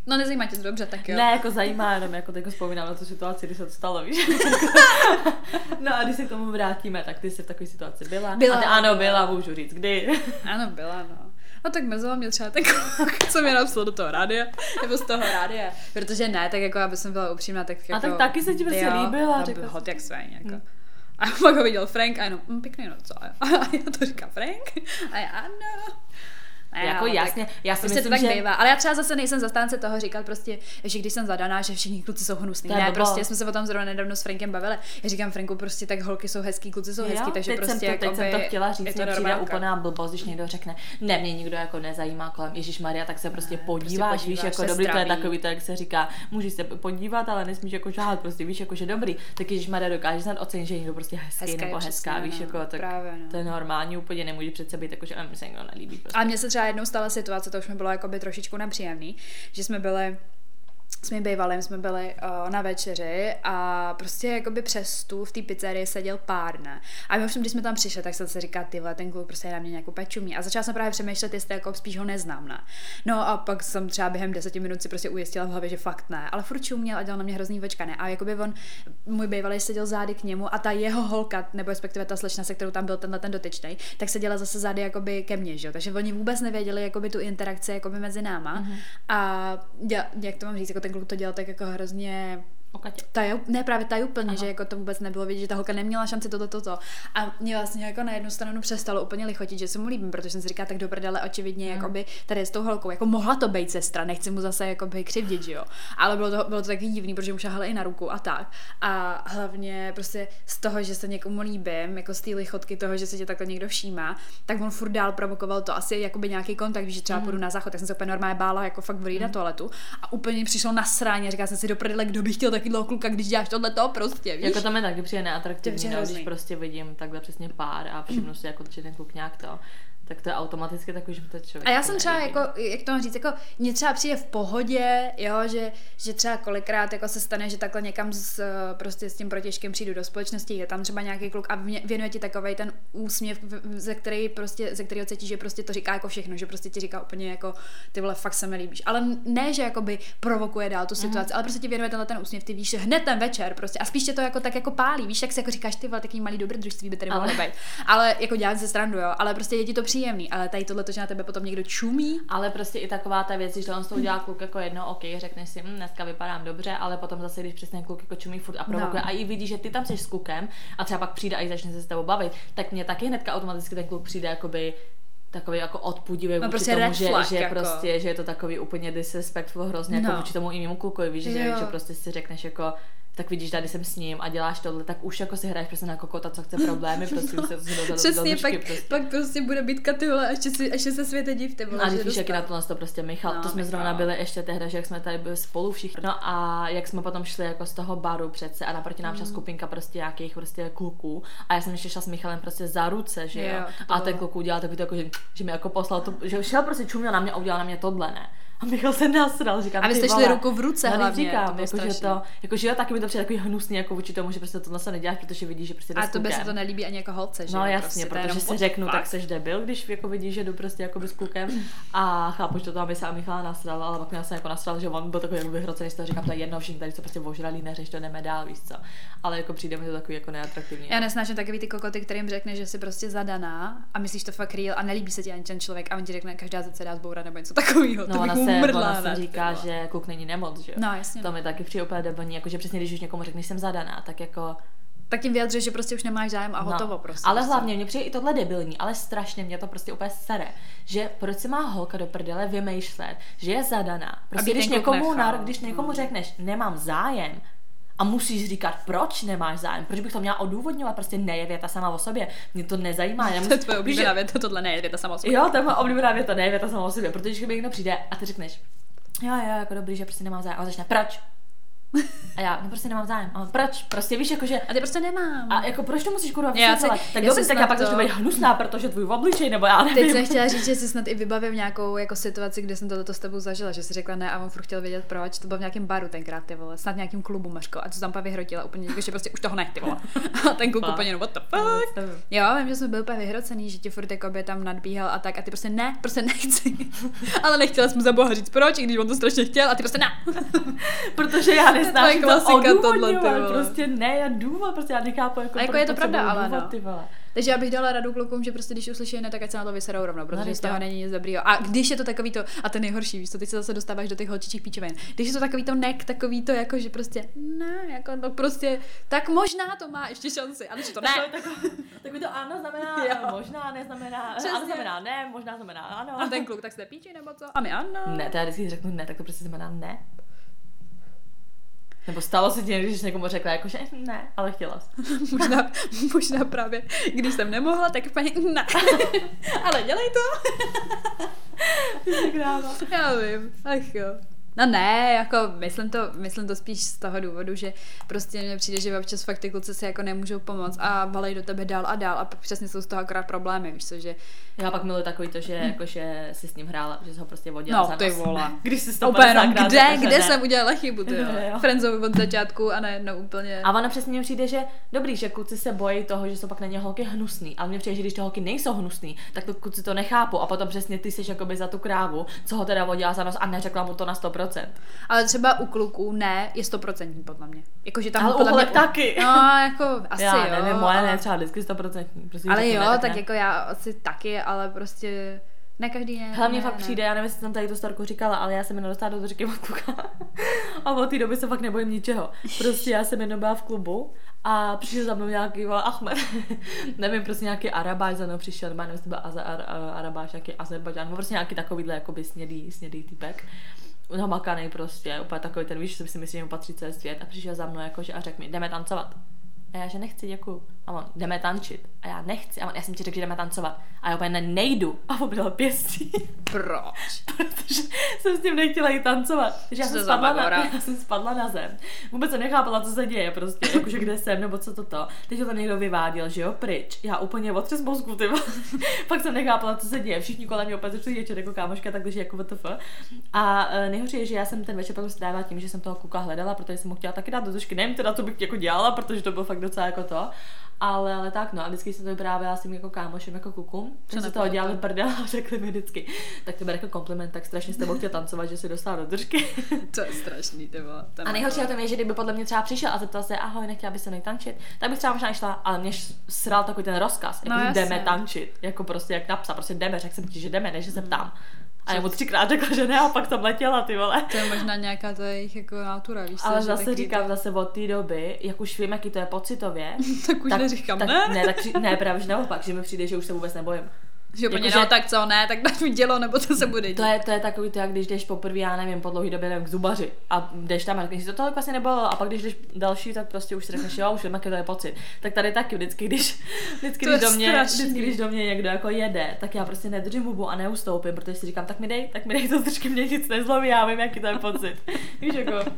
No nezajímá tě to dobře, tak jo. Ne, jako zajímá, jenom jako teď vzpomínám na tu situaci, kdy se to stalo, víš. no a když se k tomu vrátíme, tak ty jsi v takové situaci byla. Byla. A ty, ano, byla, můžu říct, kdy. Ano, byla, no. No tak mrzelo mě třeba ten kluk, co mi napsal do toho rádia, nebo z toho rádia. Protože ne, tak jako, aby jsem byla upřímná, tak jako... tak taky se ti prostě líbila, řekla hot jak svéň, jako. Hm. A pak ho viděl Frank a jenom, mm, pěkný no co? A já to říká Frank? A já, ano. Ne, jako ale jasně, já si Prostě myslím, to tak že... bývá. Ale já třeba zase nejsem zastánce toho říkat prostě, že když jsem zadaná, že všichni kluci jsou hnusní. Ne, blbost. prostě jsme se o tom zrovna nedávno s Frankem bavili. Já říkám Franku, prostě tak holky jsou hezký, kluci jsou hezký, takže teď prostě jsem to, teď jsem to chtěla říct, je to přijde úplná blbost, když někdo řekne, ne, mě nikdo jako nezajímá kolem Ježíš Maria, tak se prostě podíváš, prostě víš, podíváš, jako se dobrý, to je takový, to jak se říká, můžeš se podívat, ale nesmíš jako žáhat, prostě víš, jako že dobrý, tak Ježíš Maria dokáže snad ocenit, že někdo prostě hezký nebo hezká, víš, no, jako tak no. to je normální, úplně nemůže přece být jako, že "Em, se někdo nelíbí. Prostě. A mně se třeba jednou stala situace, to už mi bylo jakoby trošičku nepříjemný, že jsme byli s mým bývalým jsme byli uh, na večeři a prostě jakoby přes stůl v té pizzerii seděl pár, ne? A my ovšem, když jsme tam přišli, tak jsem si říkala, ty ten kluk prostě je na mě nějakou pečumí. A začala jsem právě přemýšlet, jestli jako spíš ho neznám, ne? No a pak jsem třeba během deseti minut si prostě ujistila v hlavě, že fakt ne. Ale furt čuměl a dělal na mě hrozný večka, ne? A jakoby on, můj bývalý seděl zády k němu a ta jeho holka, nebo respektive ta slečna, se kterou tam byl tenhle ten dotyčný, tak seděla zase zády jakoby ke mně, že jo? Takže oni vůbec nevěděli jakoby tu interakci jakoby mezi náma. Mhm. Mm-hmm. A děl, jak to mám říct, jako ten kluk to dělal tak jako hrozně O Katě. Taju, ne právě tajuplně, Aha. že jako to vůbec nebylo vidět, že ta holka neměla šanci toto, toto. A mě vlastně jako na jednu stranu přestalo úplně lichotit, že se mu líbím, protože jsem si říkala, tak do prdele očividně, Hmm. mm. jakoby tady s tou holkou, jako mohla to být sestra, nechci mu zase jakoby křivdit, že jo. Ale bylo to, bylo to taky divný, protože mu šahala i na ruku a tak. A hlavně prostě z toho, že se někomu líbím, jako z té lichotky toho, že se tě takhle někdo všímá, tak on furt dál provokoval to asi jakoby nějaký kontakt, víš, že třeba Hmm. půjdu na záchod, tak jsem se úplně normálně bála, jako fakt vrít na toaletu. A úplně přišlo na sráně, říkala jsem si do prdele, kdo by chtěl takovýhle kluka, když děláš tohle to prostě, víš? Jako to mi taky přijde neatraktivní, no, když prostě vidím takhle přesně pár a všimnu si, jako, že ten kluk nějak to, tak to je automaticky takový, že to člověk A já jsem třeba jako, jak to mám říct, jako mě třeba přijde v pohodě, jo, že, že třeba kolikrát jako se stane, že takhle někam s, prostě s tím protěžkem přijdu do společnosti, je tam třeba nějaký kluk a mě- věnuje ti takovej ten úsměv, ze který prostě, ze kterého cítíš, že prostě to říká jako všechno, že prostě ti říká úplně jako ty vole, fakt se mi líbíš. Ale ne, že jakoby provokuje dál tu situaci, ale prostě ti věnuje tenhle ten úsměv, ty víš, že hned ten večer prostě a spíš tě to jako tak jako pálí, víš, jak si jako říkáš, ty vole, taký malý dobrodružství by tady mohlo být. Ale jako dělám se srandu, jo, ale prostě je ti to příjemný, ale tady tohle, že na tebe potom někdo čumí, Ale prostě i taková ta věc, že on s tou udělá kluk jako jedno, ok, řekneš si, hm, dneska vypadám dobře, ale potom zase, když přesně kluk jako čumí furt a provokuje No. a i vidí, že ty tam jsi s klukem a třeba pak přijde a i začne se s tebou bavit, tak mě taky hnedka automaticky ten kluk přijde jakoby takový jako odpudivý No, vůči prostě tomu, že, flag, že jako. prostě, že je to takový úplně disrespectful hrozně No. jako vůči tomu i mému klukovi, víš, že, že prostě si řekneš jako tak vidíš, tady jsem s ním a děláš tohle, tak už jako si hraješ prostě na kokota, co chce problémy, prostě už se to do, do, Přesně, do pak, prostě. pak prostě bude bitka ty vole, a ještě, si, ještě se světe div, ty vole, A víš, jak je na tohle to prostě Michal, No, to jsme Michal. zrovna byli ještě tehdy, že jak jsme tady byli spolu všichni. No a jak jsme potom šli jako z toho baru přece a naproti nám šla Mm. skupinka prostě nějakých prostě kluků a já jsem ještě šla s Michalem prostě za ruce, že jo. Jo, a ten kluk udělal takový to, jako, že, že mi jako poslal to, že šel prostě čuměl na mě a udělal na mě tohle, ne. A Michal se nasral, říkám, A vy jste šli ruku v ruce no, hlavně, říkám, to jako, že to, jako, že jo, taky mi to přijde takový hnusný, jako vůči tomu, že prostě tohle se neděláš, protože vidíš, že prostě A s tobě se to nelíbí ani jako holce, že No jasně, prostě, to protože si řeknu, the tak seš debil, když jako vidíš, že jdu prostě jako s klukem a chápu, že to tam by se a Michala nasral, ale pak mě se jako nasral, že on byl takový jako vyhrocený toho, říkám, to je jedno, všichni tady se prostě ožralí, neřeš to, jdeme dál, víš co. Ale jako přijde mi to takový jako neatraktivní. Já nesnáším takový ty kokoty, kterým řekne, že jsi prostě zadaná a myslíš to fakt real a nelíbí se ti ani ten člověk a on ti řekne, každá ze se dá zbourat nebo něco takového. No to ona bych se, umrdla ona se říká, vole. že kluk není nemoc, že jo. No jasně. To mi taky přijde úplně debilní, jakože přesně když už někomu řekneš, jsem zadaná, tak jako Tak tím vyjadřuješ, že prostě už nemáš zájem a hotovo no. prostě. Ale prostě. hlavně mě přijde i tohle debilní, ale strašně mě to prostě úplně sere, že proč si má holka do prdele vymýšlet, že je zadaná. Prostě Aby když někomu, nechal. když někomu řekneš, nemám zájem, a musíš říkat, proč nemáš zájem, proč bych to měla odůvodňovat, prostě neje věta sama o sobě, mě to nezajímá. Já To je tvoje oblíbená věta, tohle ne, je to samo sobě. Jo, to je moje oblíbená věta, ne věta sama o sobě, protože když mi někdo přijde a ty řekneš, jo, jo, jako dobrý, že prostě nemám zájem, a začne, proč? A já, no prostě nemám zájem. A on, proč? Prostě víš, jakože A ty prostě nemám. a jako proč to musíš kurva vysvětlovat? Tak si tak já pak to- začnu být hnusná, protože tvůj obličej, nebo já nevím. Teď jsem chtěla říct, že si snad i vybavím nějakou jako situaci, kde jsem toto s tebou zažila, že si řekla ne a on furt chtěl vědět proč. To bylo v nějakém baru tenkrát, ty vole, snad v nějakém klubu Maško. A to tam pak vyhrotila úplně, jako, že prostě už toho ne, ty vole. A ten kluk úplně, no what the No, fuck. Jo, vím, že jsme byli úplně vyhrocený, že tě furt jako by tam nadbíhal a tak a ty prostě ne, prostě nechci. Ale nechtěla jsem za boha říct proč, i když on to strašně chtěl a ty prostě ne. Protože já To je to klasika tohle, odůvodňovat, vole. prostě ne, já důvod, prostě já nechápu, jako A jako je to pravda, ale důvod, no. ty vole. Takže já bych dala radu klukům, že prostě když uslyší ne, tak ať se na to vyserou rovnou, protože teď z toho není nic dobrýho. A když je to takový to, a ten nejhorší, víš co, teď se zase dostáváš do těch holčičích píčovin. Když je to takový to nek, takový to jako, že prostě ne, jako no prostě, tak možná to má ještě šanci, ale že to ne. Takový, takový to ano znamená Jo. možná, neznamená, Přesně. ano znamená ne, možná znamená ano. A ten kluk, tak jste píči nebo co? A my ano. Ne, to já vždycky řeknu ne, tak to prostě znamená ne. Nebo stalo se ti jsi někomu řekla jako, že ne, ale chtěla možná, možná právě, když jsem nemohla, tak paní, ne. ale dělej to. Já vím, ach jo. No ne, jako myslím to, myslím to spíš z toho důvodu, že prostě mně přijde, že občas fakt ty kluci si jako nemůžou pomoct a valej do tebe dál a dál a pak přesně jsou z toho akorát problémy, víš co, že Já pak miluji takový to, že, jako, že si s ním hrála, že jsi ho prostě vodila no za ty vole. Když jsi to Úplně 50krát kde, že kde ne. jsem udělala chybu, ty jo. Jo. Od začátku a ne, no úplně. A ono přesně mně přijde, že dobrý, že kluci se bojí toho, že jsou pak na ně holky hnusný, ale mně přijde, že když ty holky nejsou hnusný, tak to kluci to nechápou a potom přesně ty jsi jakoby za tu krávu, co ho teda vodila za nos a neřekla mu to na 100%. Ale třeba u kluků ne, je stoprocentní podle mě. Jakože tam Ale u podle mě... holek taky. No, jako asi Já jo. nevím, moje ne, třeba vždycky 100%. Prostě Ale jo, ne, tak, ne. jako já asi taky, ale prostě ne každý ne. Hele, mně ne, fakt ne. přijde, já nevím, jestli jsem tady tu storku říkala, ale já jsem jenom dostala do držky od kluka. A od té doby se fakt nebojím ničeho. Prostě já jsem jednou byla v klubu a přišel za mnou nějaký vole, Ahmed. nevím, prostě nějaký Arabáš za mnou přišel, nebo nevím, jestli to byl Aza, Ar, Ar, Arabáš, nějaký Azerbajdžán, nebo prostě nějaký takovýhle jakoby snědý, snědý typek. Namakaný prostě, úplně takový ten, víš, co si myslím, že mu patří celý svět. A přišel za mnou jakože a řekl mi, jdeme tancovat. A já, že nechci, děkuju. A on, jdeme tančit. A já nechci. A on, já jsem ti řekl, že jdeme tancovat. A já úplně ne, nejdu. A on byl pěstí. Proč? protože jsem s tím nechtěla jít tancovat. Takže já jsem, to spadla na, já jsem spadla na zem. Vůbec jsem nechápala, co se děje, prostě, jakože kde jsem, nebo co to to. Teď ho tam někdo vyváděl, že jo, pryč. Já úplně otřes mozku, ty. Pak jsem nechápala, co se děje. Všichni kolem mě opět začali ječet jako kámoška, takže jako WTF. A uh, nejhorší je, že já jsem ten večer pak strávila tím, že jsem toho kluka hledala, protože jsem ho chtěla taky dát do tušky. Nevím teda, co bych jako dělala, protože to bylo fakt docela jako to. Ale, ale tak no, a vždycky jsem to vyprávěla s tím jako kámošem, jako kukum. Že se toho dělali prdel a řekli mi vždycky, tak to bude jako kompliment, tak strašně s tebou chtěl tancovat, že si dostal do držky. To je strašný, ty A nejhorší na tom je, že kdyby podle mě třeba přišel a zeptal se, ahoj, nechtěla bys se mnou tančit, tak bych třeba možná išla, ale mě sral takový ten rozkaz, No jako jasně. jdeme tančit, jako prostě jak napsat, prostě jdeme, řekl jsem ti, že jdeme, než že se ptám. A mu třikrát řekla, že ne, a pak jsem letěla, ty vole. To je možná nějaká ta jejich jako natura, víš Ale zase říkám, to... zase od té doby, jak už vím, jaký to je pocitově, tak už neříkám, tak, ne? ne, tak ne, právě že naopak, že mi přijde, že už se vůbec nebojím. Že úplně, Jakože- no, tak co, ne, tak dať mi dělo, nebo to se bude dít. To je, to je takový to, jak když jdeš poprvé, já nevím, po dlouhý době nevím, k zubaři a jdeš tam a řekneš si, to tolik asi nebylo a pak když jdeš další, tak prostě už si řekneš, jo, už vím, jaký to je pocit. Tak tady taky vždycky, když, vždycky, To když, do mě, strašný. vždycky, když do mě někdo jako jede, tak já prostě nedržím hubu a neustoupím, protože si říkám, tak mi dej, tak mi dej to držky, mě nic nezlomí, já vím, jaký to je pocit. Víš, jako,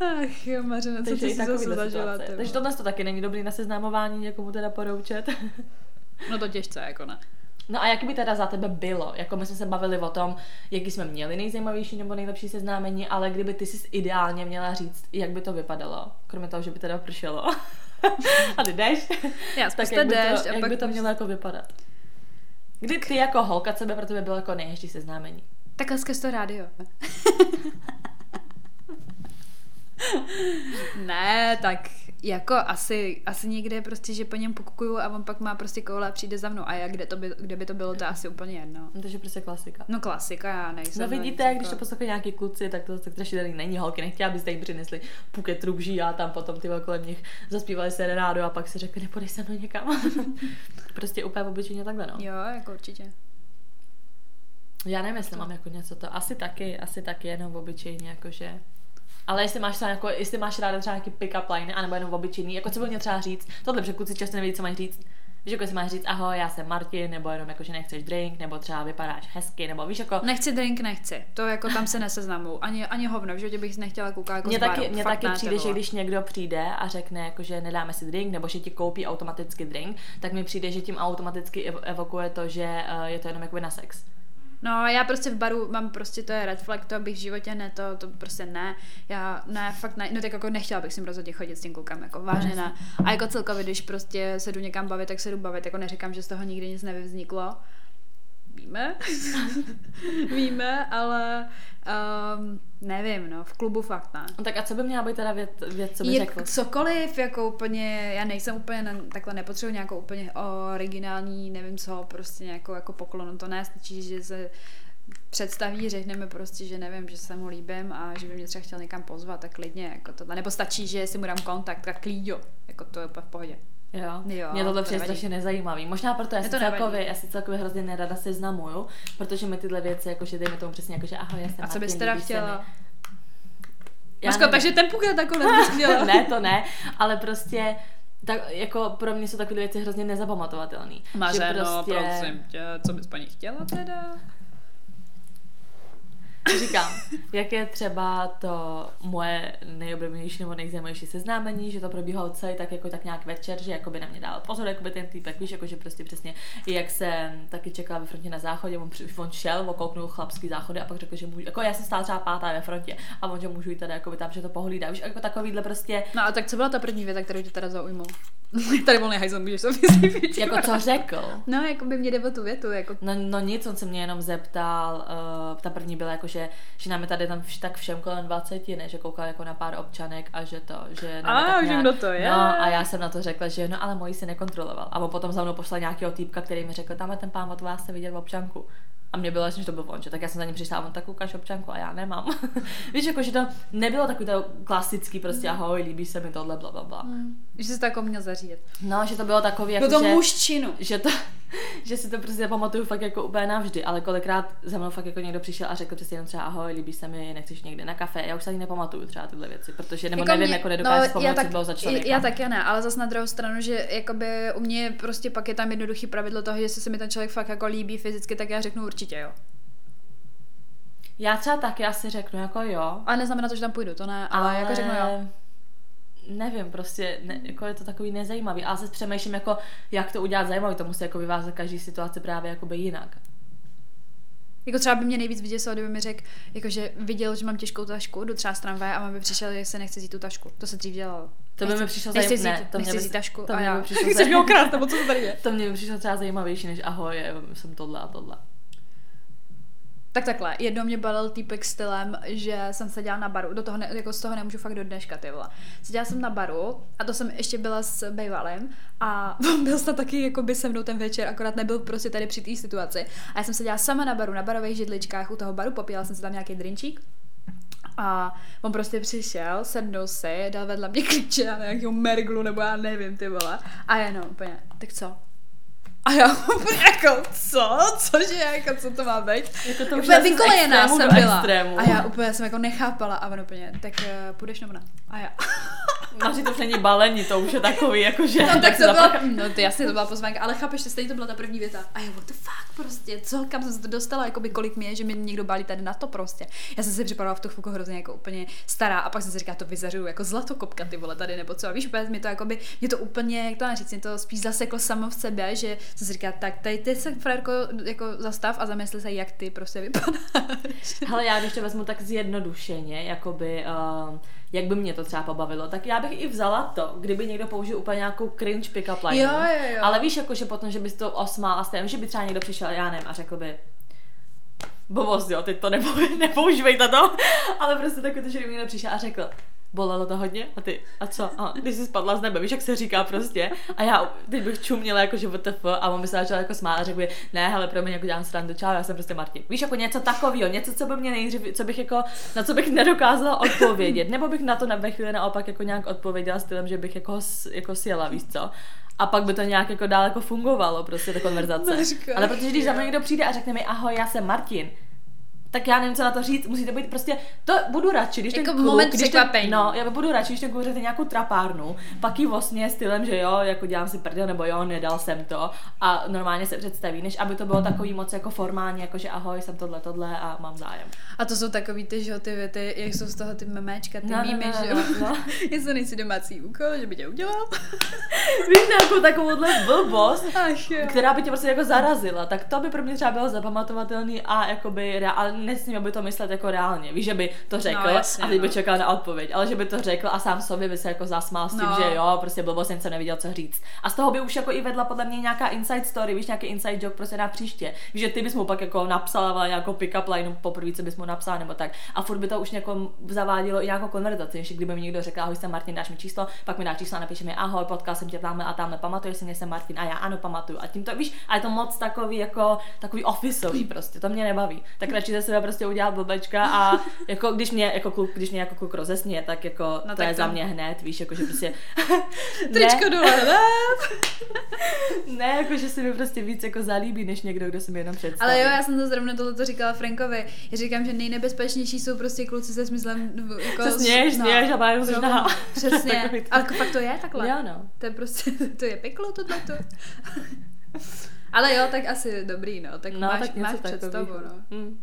Ach jo, Mařena, co takže ty jsi zase zažila, Takže tohle to taky není dobrý na seznamování někomu teda poroučet. No to těžce, jako ne. No a jak by teda za tebe bylo? Jako my jsme se bavili o tom, jaký jsme měli nejzajímavější nebo nejlepší seznámení, ale kdyby ty si ideálně měla říct, jak by to vypadalo, kromě toho, že by teda pršelo. a ty jdeš, Já tak jak by, to, a jak pak by to mělo jako vypadat? Kdy ty jako holka, by pro tebe bylo jako nejhezčí seznámení? Takhle skrz to rádio. ne, tak jako asi, asi někde prostě, že po něm pokukuju a on pak má prostě koule a přijde za mnou. A jak, kde, to by, kde by to bylo, to asi úplně jedno. No, takže prostě klasika. No klasika, já nejsem. No vidíte, když to poslouchají nějaký kluci, tak to tak strašidelný není. Holky nechtěla, abyste jim přinesli puket rubží a tam potom ty kolem nich zaspívali serenádu a pak si řekli, nepodej se mnou někam. prostě úplně obyčejně takhle, no. Jo, jako určitě. Já nevím, jestli mám jako něco to. Asi taky, asi taky jenom obyčejně, jakože. Ale jestli máš, třeba jako, jestli máš ráda třeba nějaký pick-up line, anebo jenom obyčejný, jako co by mě třeba říct, tohle, protože kluci často neví, co mají říct. Víš, jako jestli máš říct, ahoj, já jsem Martin, nebo jenom jako, že nechceš drink, nebo třeba vypadáš hezky, nebo víš, jako, Nechci drink, nechci. To jako tam se neseznamu. Ani, ani hovno, v životě bych nechtěla koukat jako Mně taky, Fakt taky přijde, že když někdo přijde a řekne, jako, že nedáme si drink, nebo že ti koupí automaticky drink, tak mi přijde, že tím automaticky ev- evokuje to, že uh, je to jenom jakoby na sex. No, já prostě v baru mám prostě, to je red flag, to bych v životě ne, to, to prostě ne. Já ne, fakt ne, no tak jako nechtěla bych s ním rozhodně chodit s tím klukem, jako vážně ne. A jako celkově, když prostě se jdu někam bavit, tak se jdu bavit, jako neříkám, že z toho nikdy nic nevyvzniklo. Víme, víme, ale um, nevím, no, v klubu fakt ne. No tak a co by měla být teda věc, věc co by Je řekl? cokoliv, jako úplně, já nejsem úplně, na, takhle nepotřebuji nějakou úplně originální, nevím co, prostě nějakou jako poklonu, to ne, stačí, že se představí, řekneme prostě, že nevím, že se mu líbím a že by mě třeba chtěl někam pozvat, tak klidně, jako tohle. Nebo stačí, že si mu dám kontakt, tak klíďo, jako to je v pohodě. Jo. Jo, Mě tohle to přijde strašně nezajímavý. Možná proto já si, celkově, já si celkově hrozně nerada seznamuju, protože mi tyhle věci, jakože dejme tomu přesně, jakože ahoj, já jsem A co bys teda chtěla? Já nevím. takže ten pukl takový bys chtěla. ne, to ne, ale prostě tak jako pro mě jsou takové věci hrozně nezapamatovatelné. Mařeno, prosím tě, co bys paní chtěla teda? Říkám, jak je třeba to moje nejoblíbenější nebo nejzajímavější seznámení, že to probíhalo celý tak jako tak nějak večer, že jakoby na mě dával pozor, jakoby ten týpek, víš, jakože prostě přesně, jak jsem taky čekala ve frontě na záchodě, on, on šel, okouknul chlapský záchody a pak řekl, že můžu, jako já jsem stála třeba pátá ve frontě a on, že můžu jít tady jakoby tam, že to pohlídá, víš, jako takovýhle prostě, No a tak co byla ta první věta, kterou tě teda zaujmul? Tady volný hajzl, můžeš to vysvětlit. jako co řekl. No, jako by mě jde o tu větu, jako No, no nic, on se mě jenom zeptal, uh, ta první byla jako, že, že nám je tady tam vš, tak všem kolem 20, ne, že koukal jako na pár občanek a že to, že nevím, A, vím, kdo to je. No a já jsem na to řekla, že no ale moji si nekontroloval. A on potom za mnou poslal nějakého týpka, který mi řekl, tamhle ten pán od vás se viděl v občanku. A mě bylo jasně, že to byl on, že tak já jsem za ním přišla a on tak ukáž občanku a já nemám. Víš, jako, že to nebylo takový to klasický prostě ahoj, líbí se mi tohle, bla, bla, bla. že jsi to jako měl zařídit. No, že to bylo takový, Jako jako, to že, mužčinu. že to, že si to prostě pamatuju fakt jako úplně navždy, ale kolikrát za mnou fakt jako někdo přišel a řekl přesně jenom třeba ahoj, líbí se mi, nechceš někde na kafe, já už se ani nepamatuju třeba tyhle věci, protože nebo nevím, jako nedokážu no, vzpomenout, co bylo za člověka. Já taky ne, ale zase na druhou stranu, že jakoby u mě prostě pak je tam jednoduchý pravidlo toho, že jestli se mi ten člověk fakt jako líbí fyzicky, tak já řeknu určitě jo. Já třeba taky asi řeknu jako jo, Ale neznamená to, že tam půjdu, to ne, ale, ale jako řeknu jo. Nevím, prostě ne, jako je to takový nezajímavý. A se přemýšlím, jako, jak to udělat zajímavý. To musí jako vyvázat každý situaci právě jakoby jinak. Jako třeba by mě nejvíc vyděsilo, kdyby mi řekl, jakože viděl, že mám těžkou tašku, jdu třeba z tramvaje a mám by přišel, že se nechce vzít tu tašku. To se dřív dělalo. To by mi přišlo zajímavé. vzít, to mě by, tašku to mě by přišlo Chceš zajímavé. mě okrást, nebo co to tady je? To mě by přišlo třeba zajímavější, než ahoj, jsem tohle a tohle. Tak takhle, jednou mě balil týpek stylem, že jsem seděla na baru, do toho ne, jako z toho nemůžu fakt do dneška, ty vole. Seděla jsem na baru a to jsem ještě byla s Bejvalem a on byl snad taky jako by se mnou ten večer, akorát nebyl prostě tady při té situaci. A já jsem seděla sama na baru, na barových židličkách u toho baru, popíjela jsem si tam nějaký drinčík a on prostě přišel, sednul si, dal vedle mě klíče na nějakého merglu, nebo já nevím, ty vole. A jenom úplně, tak co? A já úplně jako, co? Cože, jako, co to má být? Jako to už úplně vykolejená jsem byla. extrému. A já úplně jsem jako nechápala a on úplně, tak uh, půjdeš nebo ne? A já. No, že to už není balení, to už je takový, jakože... No tak se to byla, zapach- no to jasně to byla pozvánka, ale chápeš, že stejně to byla ta první věta. A já, what the fuck prostě, co, kam jsem se to dostala, jako by kolik mě je, že mi někdo balí tady na to prostě. Já jsem si připadala v tu chvilku hrozně jako úplně stará a pak jsem si říkala, to vyzařuju jako zlatokopka ty vole tady nebo co. A víš, úplně mi to jako by, mě to úplně, jak to mám říct, mě to spíš zaseklo samo v sebe, že jsem si říkala, tak tady ty se frérko jako zastav a zamysli se, jak ty prostě vypadáš. Hele, já když to vezmu tak zjednodušeně, jakoby, uh, jak by mě to třeba pobavilo, tak já bych i vzala to, kdyby někdo použil úplně nějakou cringe pick-up line. Jo, jo, jo. Ale víš, jako, že potom, že bys to osmál a stejně, že by třeba někdo přišel, já nevím, a řekl by, Blbost, jo, teď to nepou- nepoužívejte to, ale prostě takový to, že kdyby někdo přišel a řekl, bolelo to hodně? A ty, a co? A když jsi spadla z nebe, víš, jak se říká prostě. A já teď bych čuměla jako, že WTF a on by se začal jako smát a řekl by, ne, hele, pro mě jako dělám srandu, čau, já jsem prostě Martin. Víš, jako něco takového, něco, co by mě nejdřív, co bych jako, na co bych nedokázala odpovědět, nebo bych na to na ve chvíli naopak jako nějak odpověděla stylem, že bych jako, jako sjela, víš co? A pak by to nějak jako dál jako fungovalo, prostě ta konverzace. Ale protože když za mnou někdo přijde a řekne mi, ahoj, já jsem Martin, tak já nevím, co na to říct, musí to být prostě, to budu radši, když Jako ten kluk, moment když ten, no, já budu radši, když ten kluk řekne nějakou trapárnu, pak jí osmě stylem, že jo, jako dělám si prdel, nebo jo, nedal jsem to a normálně se představí, než aby to bylo takový moc jako formální, jako že ahoj, jsem tohle, tohle a mám zájem. A to jsou takový ty, že jo, ty věty, jak jsou z toho ty memečka, ty No, no, mýmy, no, že jo. no, no. Jestli nejsi domácí úkol, že by tě udělal. Víš, nějakou takovouhle blbost, Ach jo. která by tě prostě jako zarazila, tak to by pro mě třeba bylo zapamatovatelný a jakoby, ale nesmím, aby to myslet jako reálně. Víš, že by to řekl No, jasně, a teď by no. čekal na odpověď, ale že by to řekl a sám sobě by se jako zasmál s tím, No. že jo, prostě blbost jsem se neviděl, co říct. A z toho by už jako i vedla podle mě nějaká inside story, víš, nějaký inside joke prostě na příště. Víš, že ty bys mu pak jako napsala nějakou pick-up line poprvé, co bys mu napsala nebo tak. A furt by to už jako zavádělo i nějakou konverzaci, že kdyby mi někdo řekl, ahoj, jsem Martin, dáš mi číslo, pak mi dá číslo a napíše mi, ahoj, potkal jsem tě tamhle a tamhle, pamatuješ si mě, jsem Martin a já ano, pamatuju. A tím to, víš, a je to moc takový jako takový officeový prostě, to mě nebaví. Tak radši ze sebe prostě udělat blbečka a jako když mě jako kluk, když mě jako kluk rozesměje, tak jako No to tak je to- za mě hned, víš, jako že prostě Tričko dole, ne? ne, jako že se mi prostě víc jako zalíbí, než někdo, kdo se mi jenom představí. Ale jo, já jsem to zrovna tohle říkala Frankovi. Já říkám, že nejnebezpečnější jsou prostě kluci se smyslem jako... Se směješ, směješ a bájem se na- Přesně. Takový to. Ale fakt to je takhle. Jo, no. To je prostě, to je peklo tohleto. Ale jo, tak asi dobrý, no. Tak No, máš, tak máš představu, takového. no. Mm.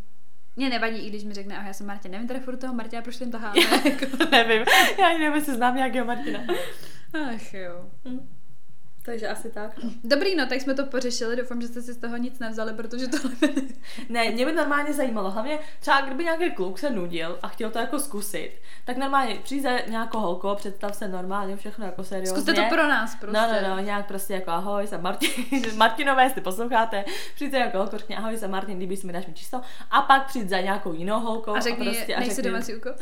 Mě nevadí, i když mi řekne, ahoj, já jsem Martin. Nevím teda furt toho Martina, proč ten taháme. jako. Nevím, já ani nevím, jestli znám nějakého Martina. Ach jo. Mm. Takže asi tak. Dobrý, no, tak jsme to pořešili. Doufám, že jste si z toho nic nevzali, protože to Ne, mě by normálně zajímalo, hlavně třeba kdyby nějaký kluk se nudil a chtěl to jako zkusit, tak normálně přijde za nějakou holku, a představ se normálně všechno jako seriózně. Zkuste to pro nás, prostě. No, no, no, nějak prostě jako ahoj, jsem Martin, Martinové, jestli posloucháte, přijďte jako holku, řekni ahoj, jsem Martin, líbí se mi, dáš mi číslo, a pak přijď za nějakou jinou holkou A řekni, prostě, a nejsi řekni, domácí úkol.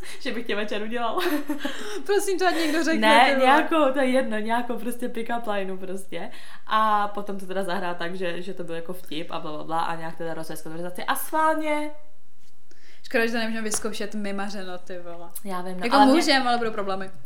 že bych tě večer udělal. Prosím, to ať někdo řekne. ne, nějakou, to je jedno, nějakou prostě pick-up lineu prostě. A potom to teda zahrá tak, že, že to byl jako vtip a bla, bla, bla a nějak teda rozvést konverzaci. A schválně, Škoda, že to nemůžeme vyzkoušet mimařeno, ty vole. já vím, no, Jako ale mě- můžem, ale budou problémy.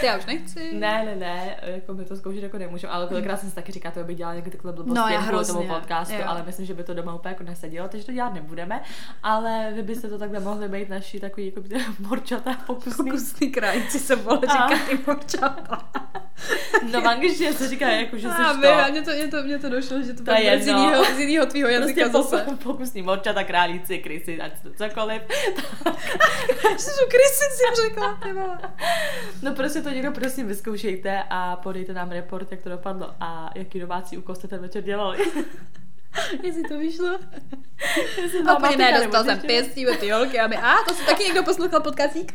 Ty já už nechci. Ne, ne, ne, jako my to zkoušet jako nemůžeme, ale kolikrát jsem si taky říkala, to by dělala nějaké takhle blbosti No, já kvůli tomu hrozně, podcastu, jo. ale myslím, že by to doma úplně jako nesedělo, takže to dělat nebudeme, ale vy byste to takhle mohli být naši takový jako morčata pokusný. Pokusný krajci se A- říkat i morčata. No v angličtině se říká jako, že jsi A to. a mě to, mě, to, mě to došlo, že to, bylo z jinýho, z jinýho tvýho jazyka Prostě zase. pokus, pokusný morčata, králíci, krysy, ať to cokoliv. Ježišu, Krysy si řekla. No prostě to někdo prosím vyzkoušejte a podejte nám report, jak to dopadlo a jaký domácí úkol jste ten večer dělali. Jestli to vyšlo. Jestli A vám úplně ne, dostal jsem pěstí od ty holky a my, a to si taky někdo poslouchal podcastík?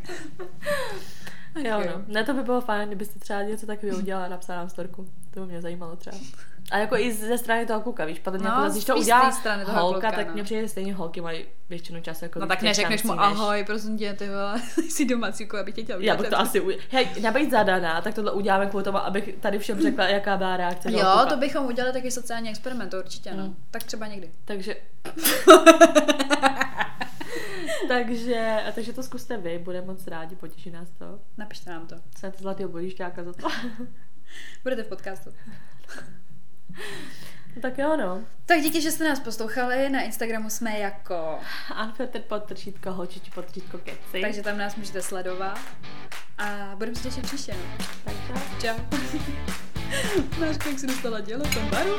Ach Jo, no. Ne, to by bylo fajn, kdybyste třeba něco takového udělala a napsala nám storku. To by mě zajímalo třeba. A jako i ze strany toho kluka, víš, podle mě, No, jako, když to udělá strany toho holka, kluka, tak no. mně přijde, stejně holky mají většinu času jako No tak neřekneš mu ahoj, prosím tě, ty vole, jsi domácí úkol, aby tě chtěl Já bych to asi udělala. Hej, zadaná, tak tohle uděláme kvůli tomu, abych tady všem řekla, jaká byla reakce. Jo, kluka. to bychom udělali taky sociální experiment, určitě, no. Mm. Tak třeba někdy. Takže... takže, takže to zkuste vy, budeme moc rádi, potěší nás to. Napište nám to. Snad zlatého bodišťáka za to. Budete v podcastu. no, tak jo, no. Tak díky, že jste nás poslouchali. Na Instagramu jsme jako... Unfiltered podtržítko, hočiči podtržítko keci. Takže tam nás můžete sledovat. A budeme se těšit příště, no. Takže Čau. Máš, jak si dostala dělo v tom baru?